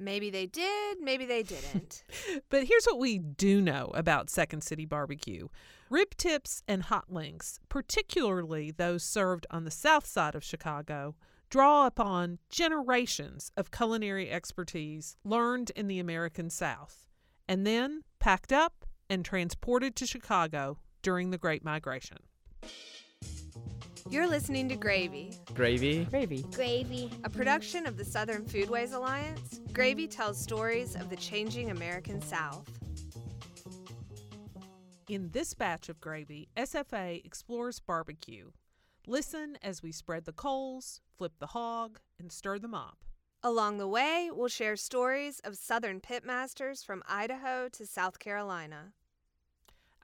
Maybe they did, maybe they didn't. But here's what we do know about Second City barbecue rib tips and hot links, particularly those served on the south side of Chicago, draw upon generations of culinary expertise learned in the American South and then packed up and transported to Chicago during the Great Migration. You're listening to Gravy, Gravy. Gravy. Gravy. a production of the Southern Foodways Alliance. Gravy tells stories of the changing American South. In this batch of gravy, SFA explores barbecue. Listen as we spread the coals, flip the hog, and stir them up. Along the way, we'll share stories of Southern pitmasters from Idaho to South Carolina.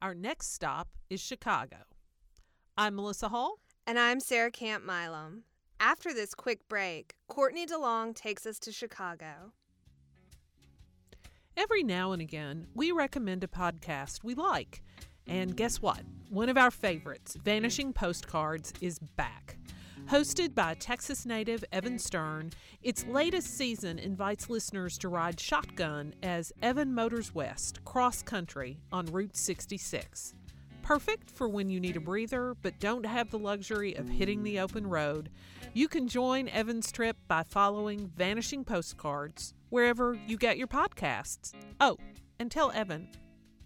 Our next stop is Chicago. I'm Melissa Hall. And I'm Sarah Camp Milam. After this quick break, Courtney DeLong takes us to Chicago. Every now and again, we recommend a podcast we like. And guess what? One of our favorites, Vanishing Postcards, is back. Hosted by Texas native Evan Stern, its latest season invites listeners to ride shotgun as Evan Motors West cross country on Route 66. Perfect for when you need a breather but don't have the luxury of hitting the open road. You can join Evan's trip by following Vanishing Postcards wherever you get your podcasts. Oh, and tell Evan,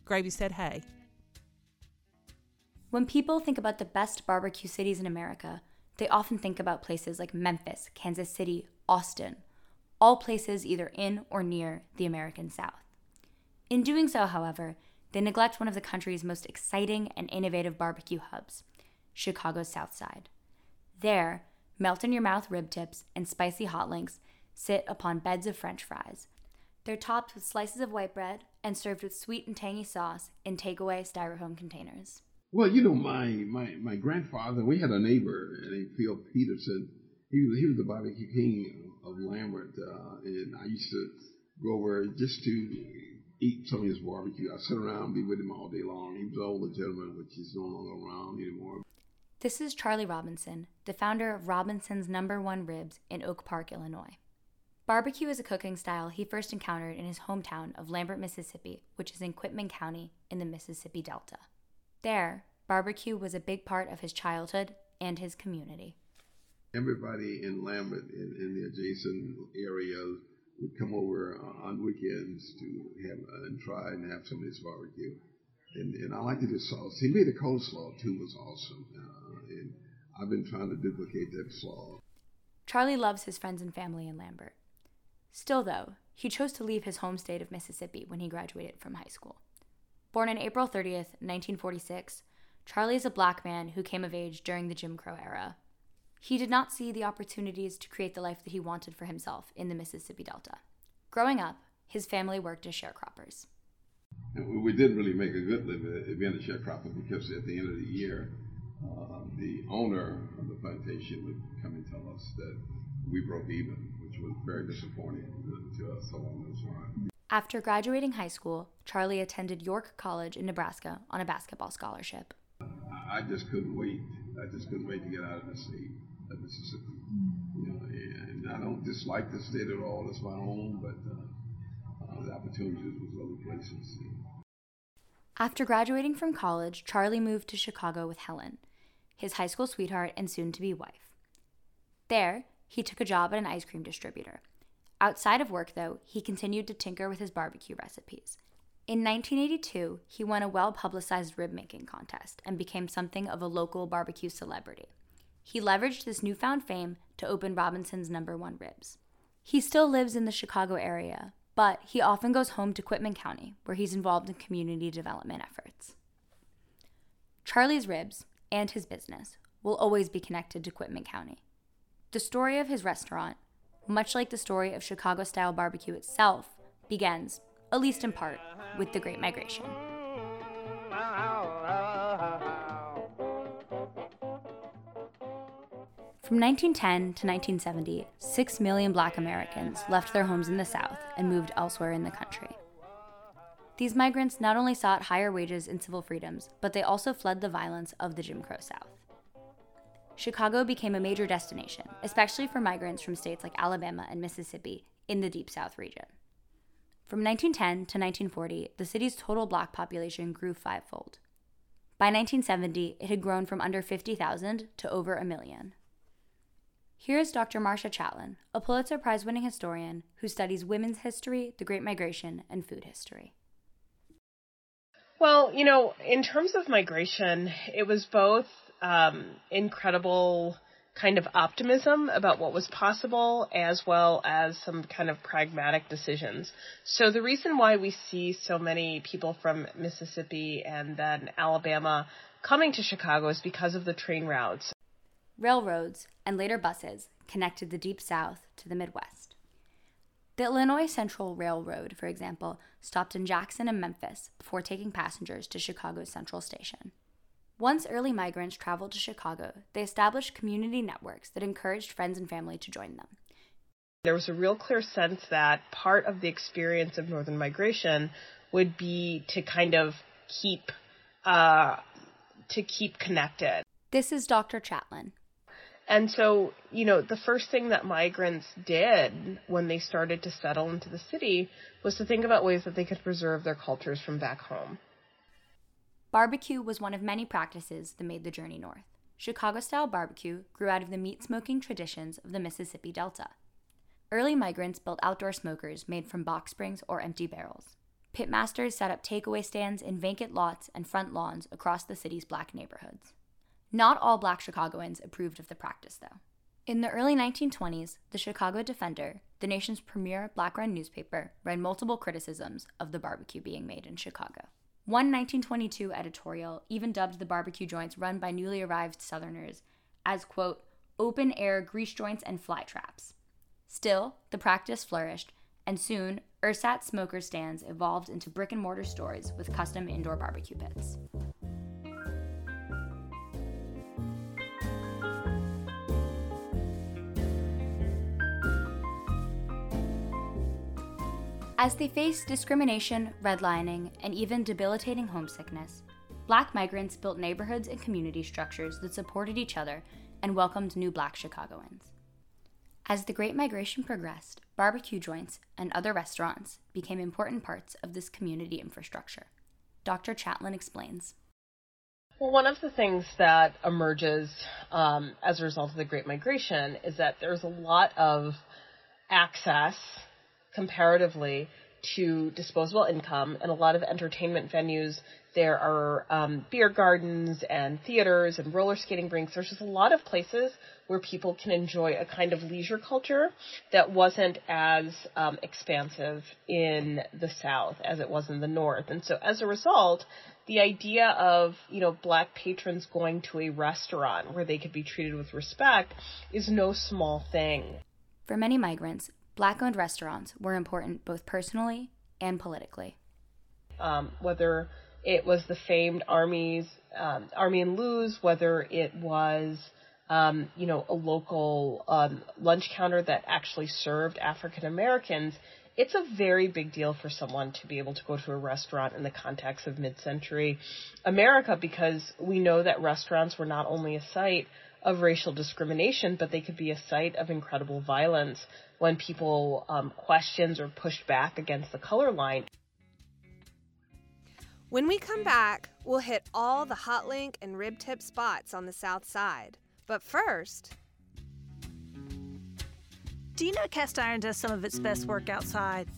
Gravy said hey. When people think about the best barbecue cities in America, they often think about places like Memphis, Kansas City, Austin, all places either in or near the American South. In doing so, however, they neglect one of the country's most exciting and innovative barbecue hubs, Chicago's South Side. There, melt in your mouth rib tips and spicy hot links sit upon beds of french fries. They're topped with slices of white bread and served with sweet and tangy sauce in takeaway styrofoam containers. Well, you know, my, my, my grandfather, we had a neighbor named Phil Peterson. He was, he was the barbecue king of Lambert, uh, and I used to go over just to eat some of his barbecue. I sit around and be with him all day long. He was an older gentleman, which is no longer around anymore. This is Charlie Robinson, the founder of Robinson's Number One Ribs in Oak Park, Illinois. Barbecue is a cooking style he first encountered in his hometown of Lambert, Mississippi, which is in Quitman County in the Mississippi Delta. There, barbecue was a big part of his childhood and his community. Everybody in Lambert and in the adjacent areas would come over uh, on weekends to have uh, and try and have some of this barbecue. And, and I liked his sauce. He made a coleslaw too, was awesome. Uh, and I've been trying to duplicate that slaw. Charlie loves his friends and family in Lambert. Still, though, he chose to leave his home state of Mississippi when he graduated from high school. Born on April 30th, 1946, Charlie is a black man who came of age during the Jim Crow era. He did not see the opportunities to create the life that he wanted for himself in the Mississippi Delta. Growing up, his family worked as sharecroppers. We didn't really make a good living being a sharecropper because at the end of the year, uh, the owner of the plantation would come and tell us that we broke even, which was very disappointing to us along those lines. After graduating high school, Charlie attended York College in Nebraska on a basketball scholarship. I just couldn't wait. I just couldn't wait to get out of the state of Mississippi. You know, and I don't dislike the state at all. It's my home, but uh, uh, the opportunities was other places. After graduating from college, Charlie moved to Chicago with Helen, his high school sweetheart and soon to be wife. There, he took a job at an ice cream distributor. Outside of work, though, he continued to tinker with his barbecue recipes. In 1982, he won a well publicized rib making contest and became something of a local barbecue celebrity. He leveraged this newfound fame to open Robinson's number one ribs. He still lives in the Chicago area, but he often goes home to Quitman County, where he's involved in community development efforts. Charlie's Ribs and his business will always be connected to Quitman County. The story of his restaurant, much like the story of Chicago style barbecue itself, begins at least in part, with the Great Migration. From 1910 to 1970, 6 million black Americans left their homes in the South and moved elsewhere in the country. These migrants not only sought higher wages and civil freedoms, but they also fled the violence of the Jim Crow South. Chicago became a major destination, especially for migrants from states like Alabama and Mississippi in the Deep South region. From 1910 to 1940, the city's total black population grew fivefold. By 1970, it had grown from under 50,000 to over a million. Here is Dr. Marcia Chatelain, a Pulitzer Prize winning historian who studies women's history, the Great Migration, and food history. Well, you know, in terms of migration, it was both um, incredible kind of optimism about what was possible as well as some kind of pragmatic decisions. So the reason why we see so many people from Mississippi and then Alabama coming to Chicago is because of the train routes. Railroads and later buses connected the Deep South to the Midwest. The Illinois Central Railroad, for example, stopped in Jackson and Memphis before taking passengers to Chicago's Central Station. Once early migrants traveled to Chicago, they established community networks that encouraged friends and family to join them. There was a real clear sense that part of the experience of northern migration would be to kind of keep uh, to keep connected. This is Dr. Chatelain. And so, you know, the first thing that migrants did when they started to settle into the city was to think about ways that they could preserve their cultures from back home. Barbecue was one of many practices that made the journey north. Chicago style barbecue grew out of the meat smoking traditions of the Mississippi Delta. Early migrants built outdoor smokers made from box springs or empty barrels. Pitmasters set up takeaway stands in vacant lots and front lawns across the city's black neighborhoods. Not all black Chicagoans approved of the practice, though. In the early 1920s, the Chicago Defender, the nation's premier black run newspaper, ran multiple criticisms of the barbecue being made in Chicago. One 1922 editorial even dubbed the barbecue joints run by newly arrived Southerners as, quote, open air grease joints and fly traps. Still, the practice flourished, and soon, ersatz smoker stands evolved into brick and mortar stores with custom indoor barbecue pits. As they faced discrimination, redlining, and even debilitating homesickness, black migrants built neighborhoods and community structures that supported each other and welcomed new black Chicagoans. As the Great Migration progressed, barbecue joints and other restaurants became important parts of this community infrastructure. Dr. Chatelain explains. Well, one of the things that emerges um, as a result of the Great Migration is that there's a lot of access comparatively to disposable income and a lot of entertainment venues. There are um, beer gardens and theaters and roller skating rinks. There's just a lot of places where people can enjoy a kind of leisure culture that wasn't as um, expansive in the South as it was in the North. And so as a result, the idea of, you know, black patrons going to a restaurant where they could be treated with respect is no small thing. For many migrants, black owned restaurants were important both personally and politically. Um, whether it was the famed Army's um, Army and Lou's, whether it was um, you know a local um, lunch counter that actually served African Americans, it's a very big deal for someone to be able to go to a restaurant in the context of mid-century America because we know that restaurants were not only a site of racial discrimination, but they could be a site of incredible violence when people um, questions or pushed back against the color line. When we come back, we'll hit all the hot link and rib tip spots on the south side. But first, do you know cast iron does some of its best work outside?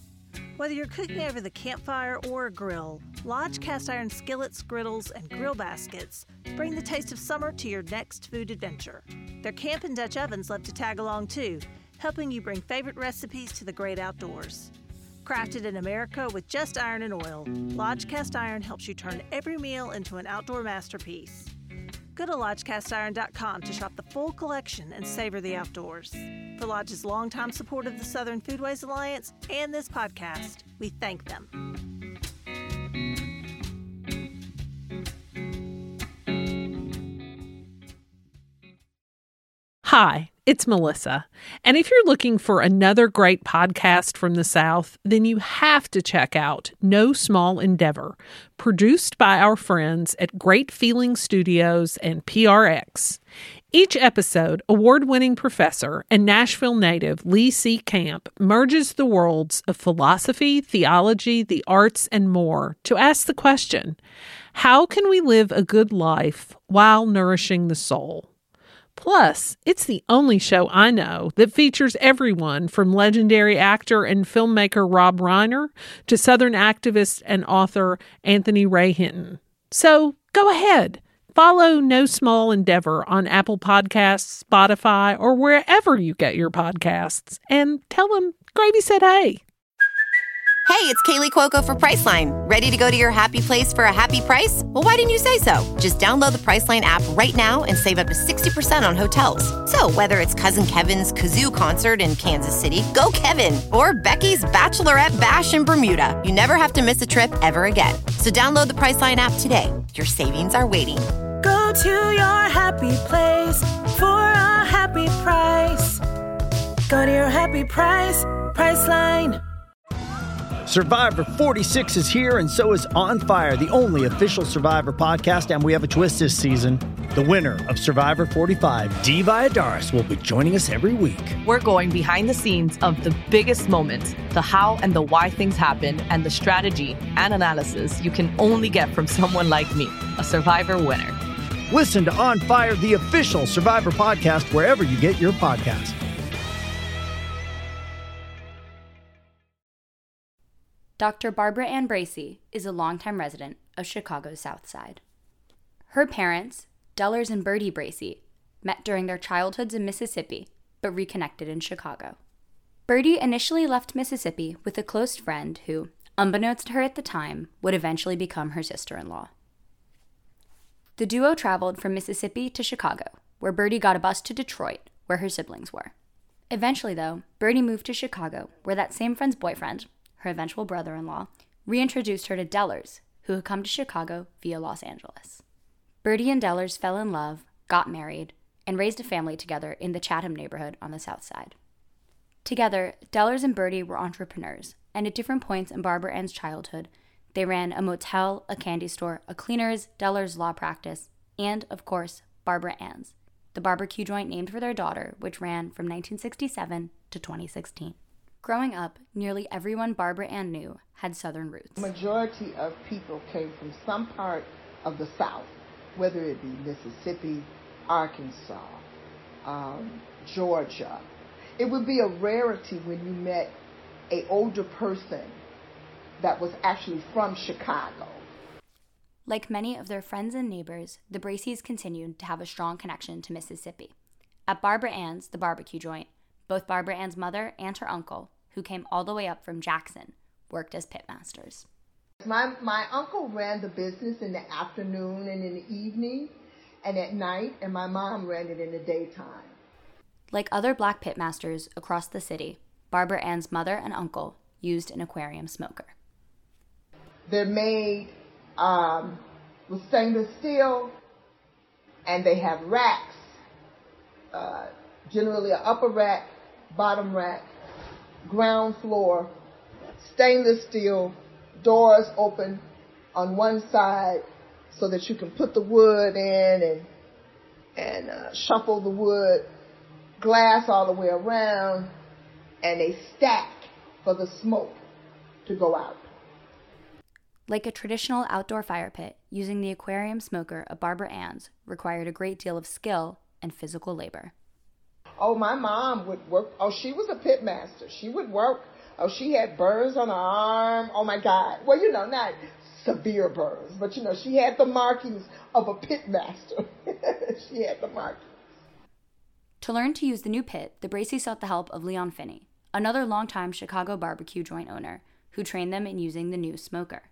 Whether you're cooking mm. over the campfire or a grill, Lodge cast iron skillets, griddles, and grill baskets bring the taste of summer to your next food adventure. Their camp and Dutch ovens love to tag along too, helping you bring favorite recipes to the great outdoors. Crafted in America with just iron and oil, Lodge Cast Iron helps you turn every meal into an outdoor masterpiece. Go to lodgecastiron.com to shop the full collection and savor the outdoors. For Lodge's longtime support of the Southern Foodways Alliance and this podcast, we thank them. Hi, it's Melissa. And if you're looking for another great podcast from the South, then you have to check out No Small Endeavor, produced by our friends at Great Feeling Studios and PRX. Each episode, award winning professor and Nashville native Lee C. Camp merges the worlds of philosophy, theology, the arts, and more to ask the question how can we live a good life while nourishing the soul? Plus, it's the only show I know that features everyone from legendary actor and filmmaker Rob Reiner to Southern activist and author Anthony Ray Hinton. So go ahead, follow No Small Endeavor on Apple Podcasts, Spotify, or wherever you get your podcasts, and tell them Gravy said hey. Hey, it's Kaley Cuoco for Priceline. Ready to go to your happy place for a happy price? Well, why didn't you say so? Just download the Priceline app right now and save up to 60% on hotels. So, whether it's Cousin Kevin's Kazoo concert in Kansas City, go Kevin, or Becky's Bachelorette Bash in Bermuda, you never have to miss a trip ever again. So, download the Priceline app today. Your savings are waiting. Go to your happy place for a happy price. Go to your happy price, Priceline. Survivor 46 is here, and so is On Fire, the only official Survivor podcast. And we have a twist this season. The winner of Survivor 45, Dee Valladares, will be joining us every week. We're going behind the scenes of the biggest moments, the how and the why things happen, and the strategy and analysis you can only get from someone like me, a Survivor winner. Listen to On Fire, the official Survivor podcast, wherever you get your podcasts. Dr. Barbara Ann Bracey is a longtime resident of Chicago's South Side. Her parents, Dellers and Bertie Bracey, met during their childhoods in Mississippi but reconnected in Chicago. Bertie initially left Mississippi with a close friend who, unbeknownst to her at the time, would eventually become her sister in law. The duo traveled from Mississippi to Chicago, where Bertie got a bus to Detroit, where her siblings were. Eventually, though, Bertie moved to Chicago, where that same friend's boyfriend, her eventual brother in law, reintroduced her to Dellers, who had come to Chicago via Los Angeles. Bertie and Dellers fell in love, got married, and raised a family together in the Chatham neighborhood on the South Side. Together, Dellers and Bertie were entrepreneurs, and at different points in Barbara Ann's childhood, they ran a motel, a candy store, a cleaner's, Dellers law practice, and, of course, Barbara Ann's, the barbecue joint named for their daughter, which ran from 1967 to 2016. Growing up, nearly everyone Barbara Ann knew had Southern roots. Majority of people came from some part of the South, whether it be Mississippi, Arkansas, um, Georgia. It would be a rarity when you met a older person that was actually from Chicago. Like many of their friends and neighbors, the Braceys continued to have a strong connection to Mississippi. At Barbara Ann's, the barbecue joint, both Barbara Ann's mother and her uncle, who came all the way up from Jackson, worked as pitmasters. My, my uncle ran the business in the afternoon and in the evening and at night, and my mom ran it in the daytime. Like other black pitmasters across the city, Barbara Ann's mother and uncle used an aquarium smoker. They're made um, with stainless steel, and they have racks, uh, generally an upper rack, bottom rack, ground floor, stainless steel, doors open on one side so that you can put the wood in and and uh, shuffle the wood, glass all the way around, and they stack for the smoke to go out. Like a traditional outdoor fire pit, using the aquarium smoker of Barbara Ann's required a great deal of skill and physical labor. Oh, my mom would work. Oh, she was a pit master. She would work Oh, she had burns on her arm. Oh my God. Well, you know, not severe burns, but you know, she had the markings of a pit master. she had the markings. To learn to use the new pit, the Bracey sought the help of Leon Finney, another longtime Chicago barbecue joint owner, who trained them in using the new smoker.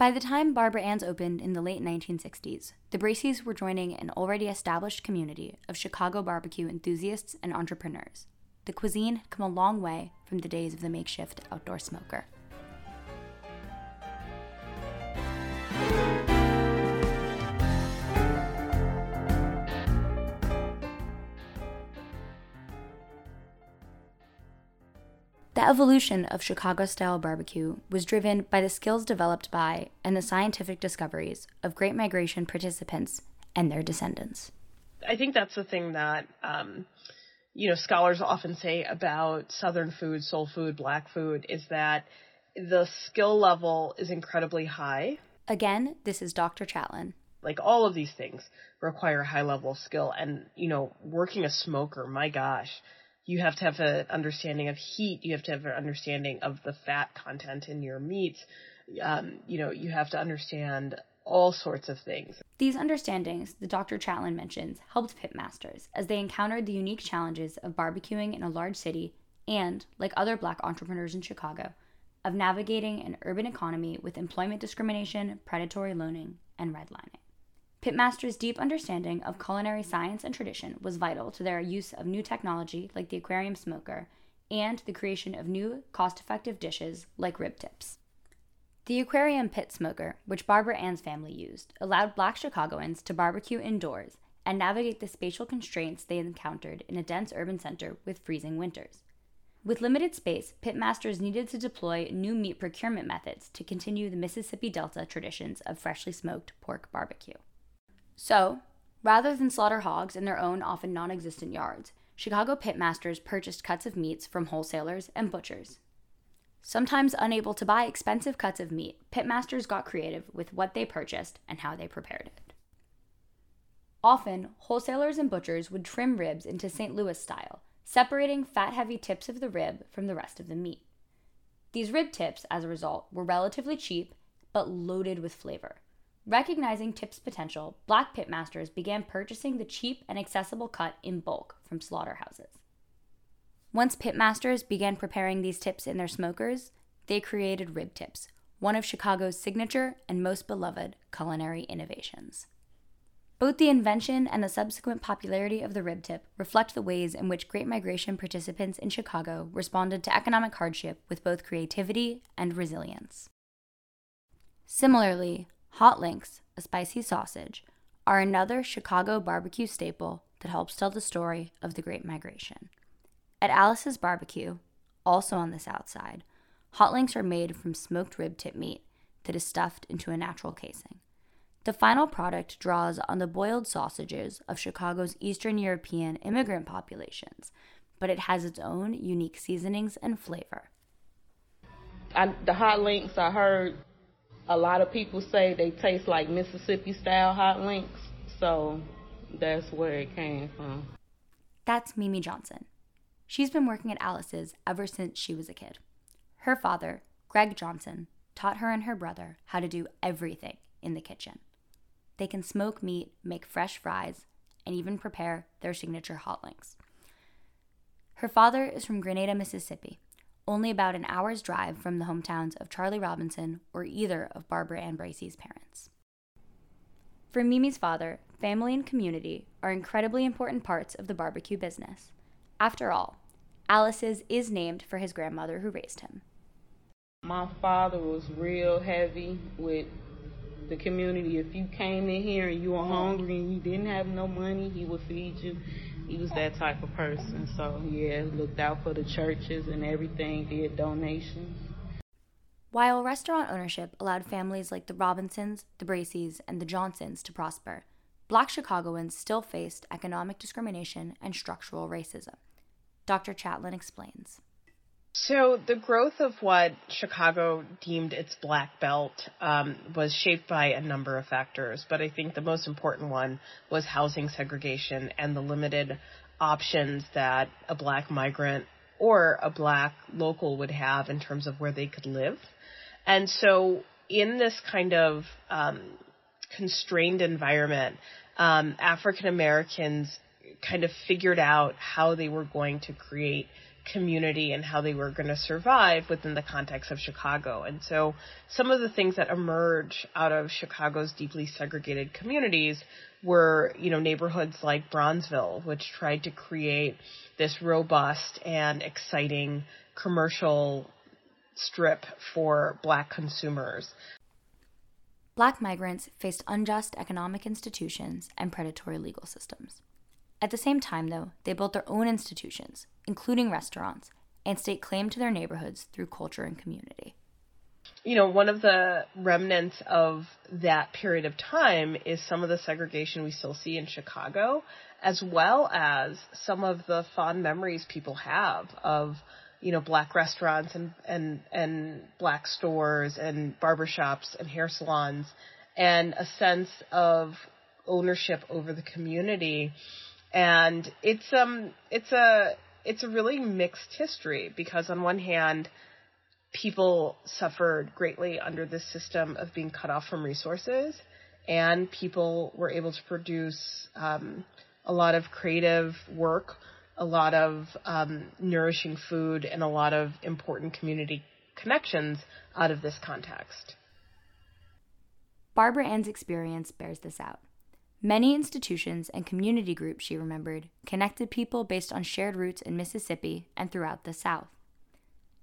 By the time Barbara Ann's opened in the late 1960s, the Braceys were joining an already established community of Chicago barbecue enthusiasts and entrepreneurs. The cuisine had come a long way from the days of the makeshift outdoor smoker. The evolution of Chicago style barbecue was driven by the skills developed by and the scientific discoveries of Great Migration participants and their descendants. I think that's the thing that, um, you know, scholars often say about Southern food, soul food, black food, is that the skill level is incredibly high. Again, this is Dr. Chatelain. Like all of these things require high level of skill. And, you know, working a smoker, my gosh, you have to have an understanding of heat. You have to have an understanding of the fat content in your meats. Um, you know, you have to understand all sorts of things. These understandings the Dr. Chatelain mentions helped pitmasters as they encountered the unique challenges of barbecuing in a large city and, like other black entrepreneurs in Chicago, of navigating an urban economy with employment discrimination, predatory loaning, and redlining. Pitmaster's deep understanding of culinary science and tradition was vital to their use of new technology like the aquarium smoker and the creation of new, cost effective dishes like rib tips. The aquarium pit smoker, which Barbara Ann's family used, allowed black Chicagoans to barbecue indoors and navigate the spatial constraints they encountered in a dense urban center with freezing winters. With limited space, pitmasters needed to deploy new meat procurement methods to continue the Mississippi Delta traditions of freshly smoked pork barbecue. So, rather than slaughter hogs in their own often non existent yards, Chicago pitmasters purchased cuts of meats from wholesalers and butchers. Sometimes unable to buy expensive cuts of meat, pitmasters got creative with what they purchased and how they prepared it. Often, wholesalers and butchers would trim ribs into St. Louis style, separating fat heavy tips of the rib from the rest of the meat. These rib tips, as a result, were relatively cheap but loaded with flavor. Recognizing tips' potential, black pitmasters began purchasing the cheap and accessible cut in bulk from slaughterhouses. Once pitmasters began preparing these tips in their smokers, they created rib tips, one of Chicago's signature and most beloved culinary innovations. Both the invention and the subsequent popularity of the rib tip reflect the ways in which Great Migration participants in Chicago responded to economic hardship with both creativity and resilience. Similarly, Hot links, a spicy sausage, are another Chicago barbecue staple that helps tell the story of the Great Migration. At Alice's Barbecue, also on the south side, hot links are made from smoked rib tip meat that is stuffed into a natural casing. The final product draws on the boiled sausages of Chicago's Eastern European immigrant populations, but it has its own unique seasonings and flavor. I, the hot links I heard a lot of people say they taste like Mississippi style hot links, so that's where it came from. That's Mimi Johnson. She's been working at Alice's ever since she was a kid. Her father, Greg Johnson, taught her and her brother how to do everything in the kitchen. They can smoke meat, make fresh fries, and even prepare their signature hot links. Her father is from Grenada, Mississippi, only about an hour's drive from the hometowns of Charlie Robinson or either of Barbara Ann Bracey's parents. For Mimi's father, family and community are incredibly important parts of the barbecue business. After all, Alice's is named for his grandmother who raised him. My father was real heavy with the community. If you came in here and you were hungry and you didn't have no money, he would feed you he was that type of person. So yeah, looked out for the churches and everything, did donations. While restaurant ownership allowed families like the Robinsons, the Braceys, and the Johnsons to prosper, black Chicagoans still faced economic discrimination and structural racism. Dr. Chatelain explains. So the growth of what Chicago deemed its black belt um, was shaped by a number of factors, but I think the most important one was housing segregation and the limited options that a black migrant or a black local would have in terms of where they could live. And so in this kind of um, constrained environment, um, African Americans kind of figured out how they were going to create community and how they were going to survive within the context of Chicago. And so some of the things that emerge out of Chicago's deeply segregated communities were, you know, neighborhoods like Bronzeville, which tried to create this robust and exciting commercial strip for black consumers. Black migrants faced unjust economic institutions and predatory legal systems. At the same time, though, they built their own institutions, including restaurants, and staked claim to their neighborhoods through culture and community. You know, one of the remnants of that period of time is some of the segregation we still see in Chicago, as well as some of the fond memories people have of, you know, black restaurants and, and, and black stores and barbershops and hair salons and a sense of ownership over the community and it's um it's a it's a really mixed history because on one hand people suffered greatly under this system of being cut off from resources and people were able to produce um, a lot of creative work a lot of um, nourishing food and a lot of important community connections out of this context. Barbara ann's experience bears this out Many institutions and community groups, she remembered, connected people based on shared roots in Mississippi and throughout the South.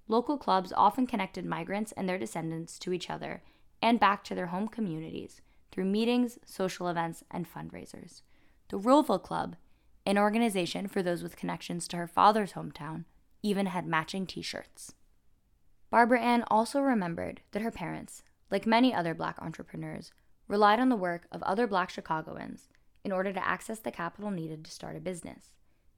Local clubs often connected migrants and their descendants to each other and back to their home communities through meetings, social events, and fundraisers. The Ruralville Club, an organization for those with connections to her father's hometown, even had matching t shirts. Barbara Ann also remembered that her parents, like many other black entrepreneurs, relied on the work of other black Chicagoans in order to access the capital needed to start a business.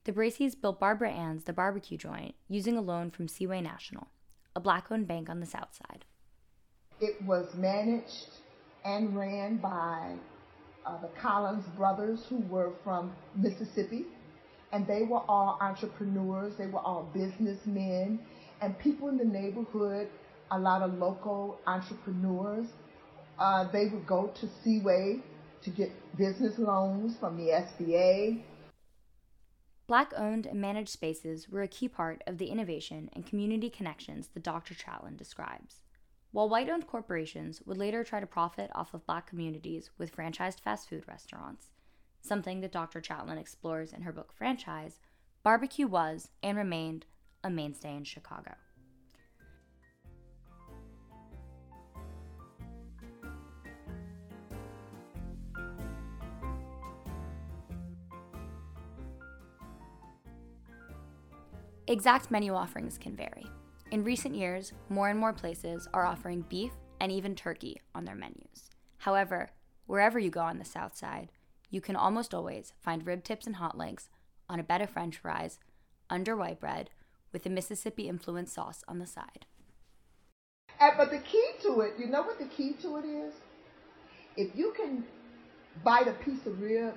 The Braceys built Barbara Ann's The Barbecue Joint using a loan from Seaway National, a black owned bank on the South Side. It was managed and ran by uh, the Collins brothers, who were from Mississippi, and they were all entrepreneurs, they were all businessmen, and people in the neighborhood, a lot of local entrepreneurs uh, they would go to Seaway to get business loans from the SBA. Black owned and managed spaces were a key part of the innovation and community connections that Dr. Chatelain describes. While white owned corporations would later try to profit off of black communities with franchised fast food restaurants, something that Dr. Chatelain explores in her book Franchise, barbecue was and remained a mainstay in Chicago. Exact menu offerings can vary. In recent years, more and more places are offering beef and even turkey on their menus. However, wherever you go on the South Side, you can almost always find rib tips and hot links on a bed of french fries, under white bread, with a Mississippi influenced sauce on the side. Eh, but the key to it, you know what the key to it is? If you can bite a piece of rib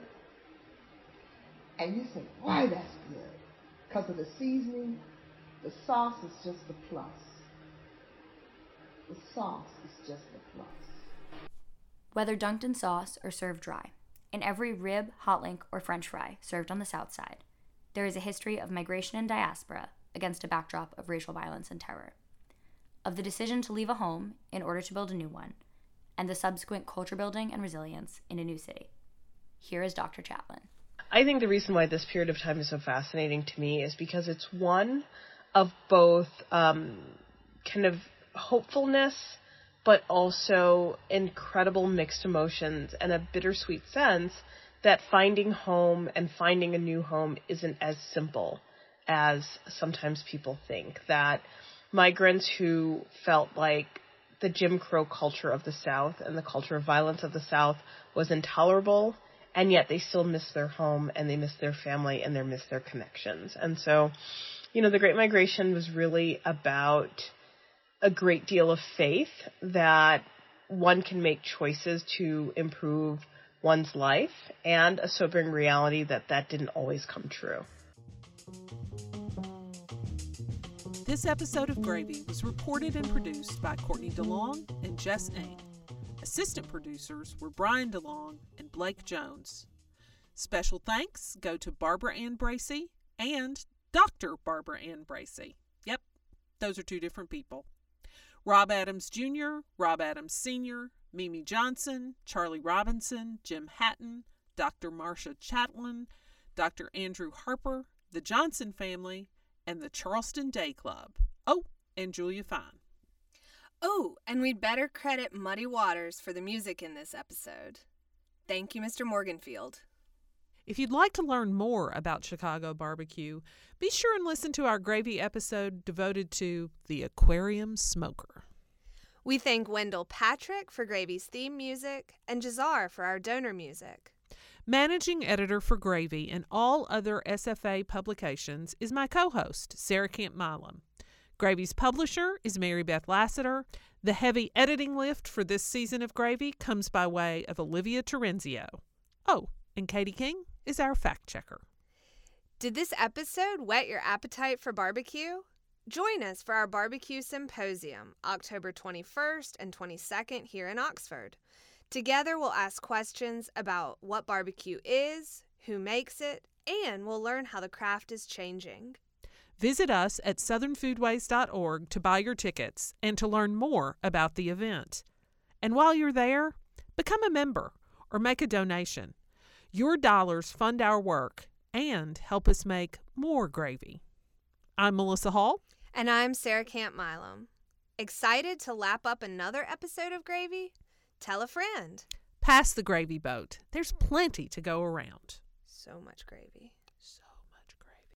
and you say, why that's good because of the seasoning. The sauce is just the plus. The sauce is just the plus. Whether dunked in sauce or served dry, in every rib, hot link, or french fry served on the South Side, there is a history of migration and diaspora against a backdrop of racial violence and terror. Of the decision to leave a home in order to build a new one, and the subsequent culture building and resilience in a new city. Here is Dr. Chatelain. I think the reason why this period of time is so fascinating to me is because it's one of both um, kind of hopefulness, but also incredible mixed emotions and a bittersweet sense that finding home and finding a new home isn't as simple as sometimes people think. That migrants who felt like the Jim Crow culture of the South and the culture of violence of the South was intolerable and yet they still miss their home and they miss their family and they miss their connections. And so, you know, the Great Migration was really about a great deal of faith that one can make choices to improve one's life and a sobering reality that that didn't always come true. This episode of Gravy was reported and produced by Courtney DeLong and Jess Ain. Assistant producers were Brian DeLong and Blake Jones. Special thanks go to Barbara Ann Bracey and Dr. Barbara Ann Bracey. Yep, those are two different people. Rob Adams Jr., Rob Adams Sr., Mimi Johnson, Charlie Robinson, Jim Hatton, Dr. Marcia Chatelain, Dr. Andrew Harper, the Johnson family, and the Charleston Day Club. Oh, and Julia Fine. Oh, and we'd better credit Muddy Waters for the music in this episode. Thank you, Mr. Morganfield. If you'd like to learn more about Chicago barbecue, be sure and listen to our gravy episode devoted to the aquarium smoker. We thank Wendell Patrick for Gravy's theme music and Jazar for our donor music. Managing editor for Gravy and all other SFA publications is my co host, Sarah Camp Milam. Gravy's publisher is Mary Beth Lassiter. The heavy editing lift for this season of Gravy comes by way of Olivia Terenzio. Oh, and Katie King is our fact checker. Did this episode whet your appetite for barbecue? Join us for our barbecue symposium, October 21st and 22nd here in Oxford. Together, we'll ask questions about what barbecue is, who makes it, and we'll learn how the craft is changing. Visit us at southernfoodways.org to buy your tickets and to learn more about the event. And while you're there, become a member or make a donation. Your dollars fund our work and help us make more gravy. I'm Melissa Hall. And I'm Sarah Camp Milam. Excited to lap up another episode of Gravy? Tell a friend. Pass the gravy boat. There's plenty to go around. So much gravy.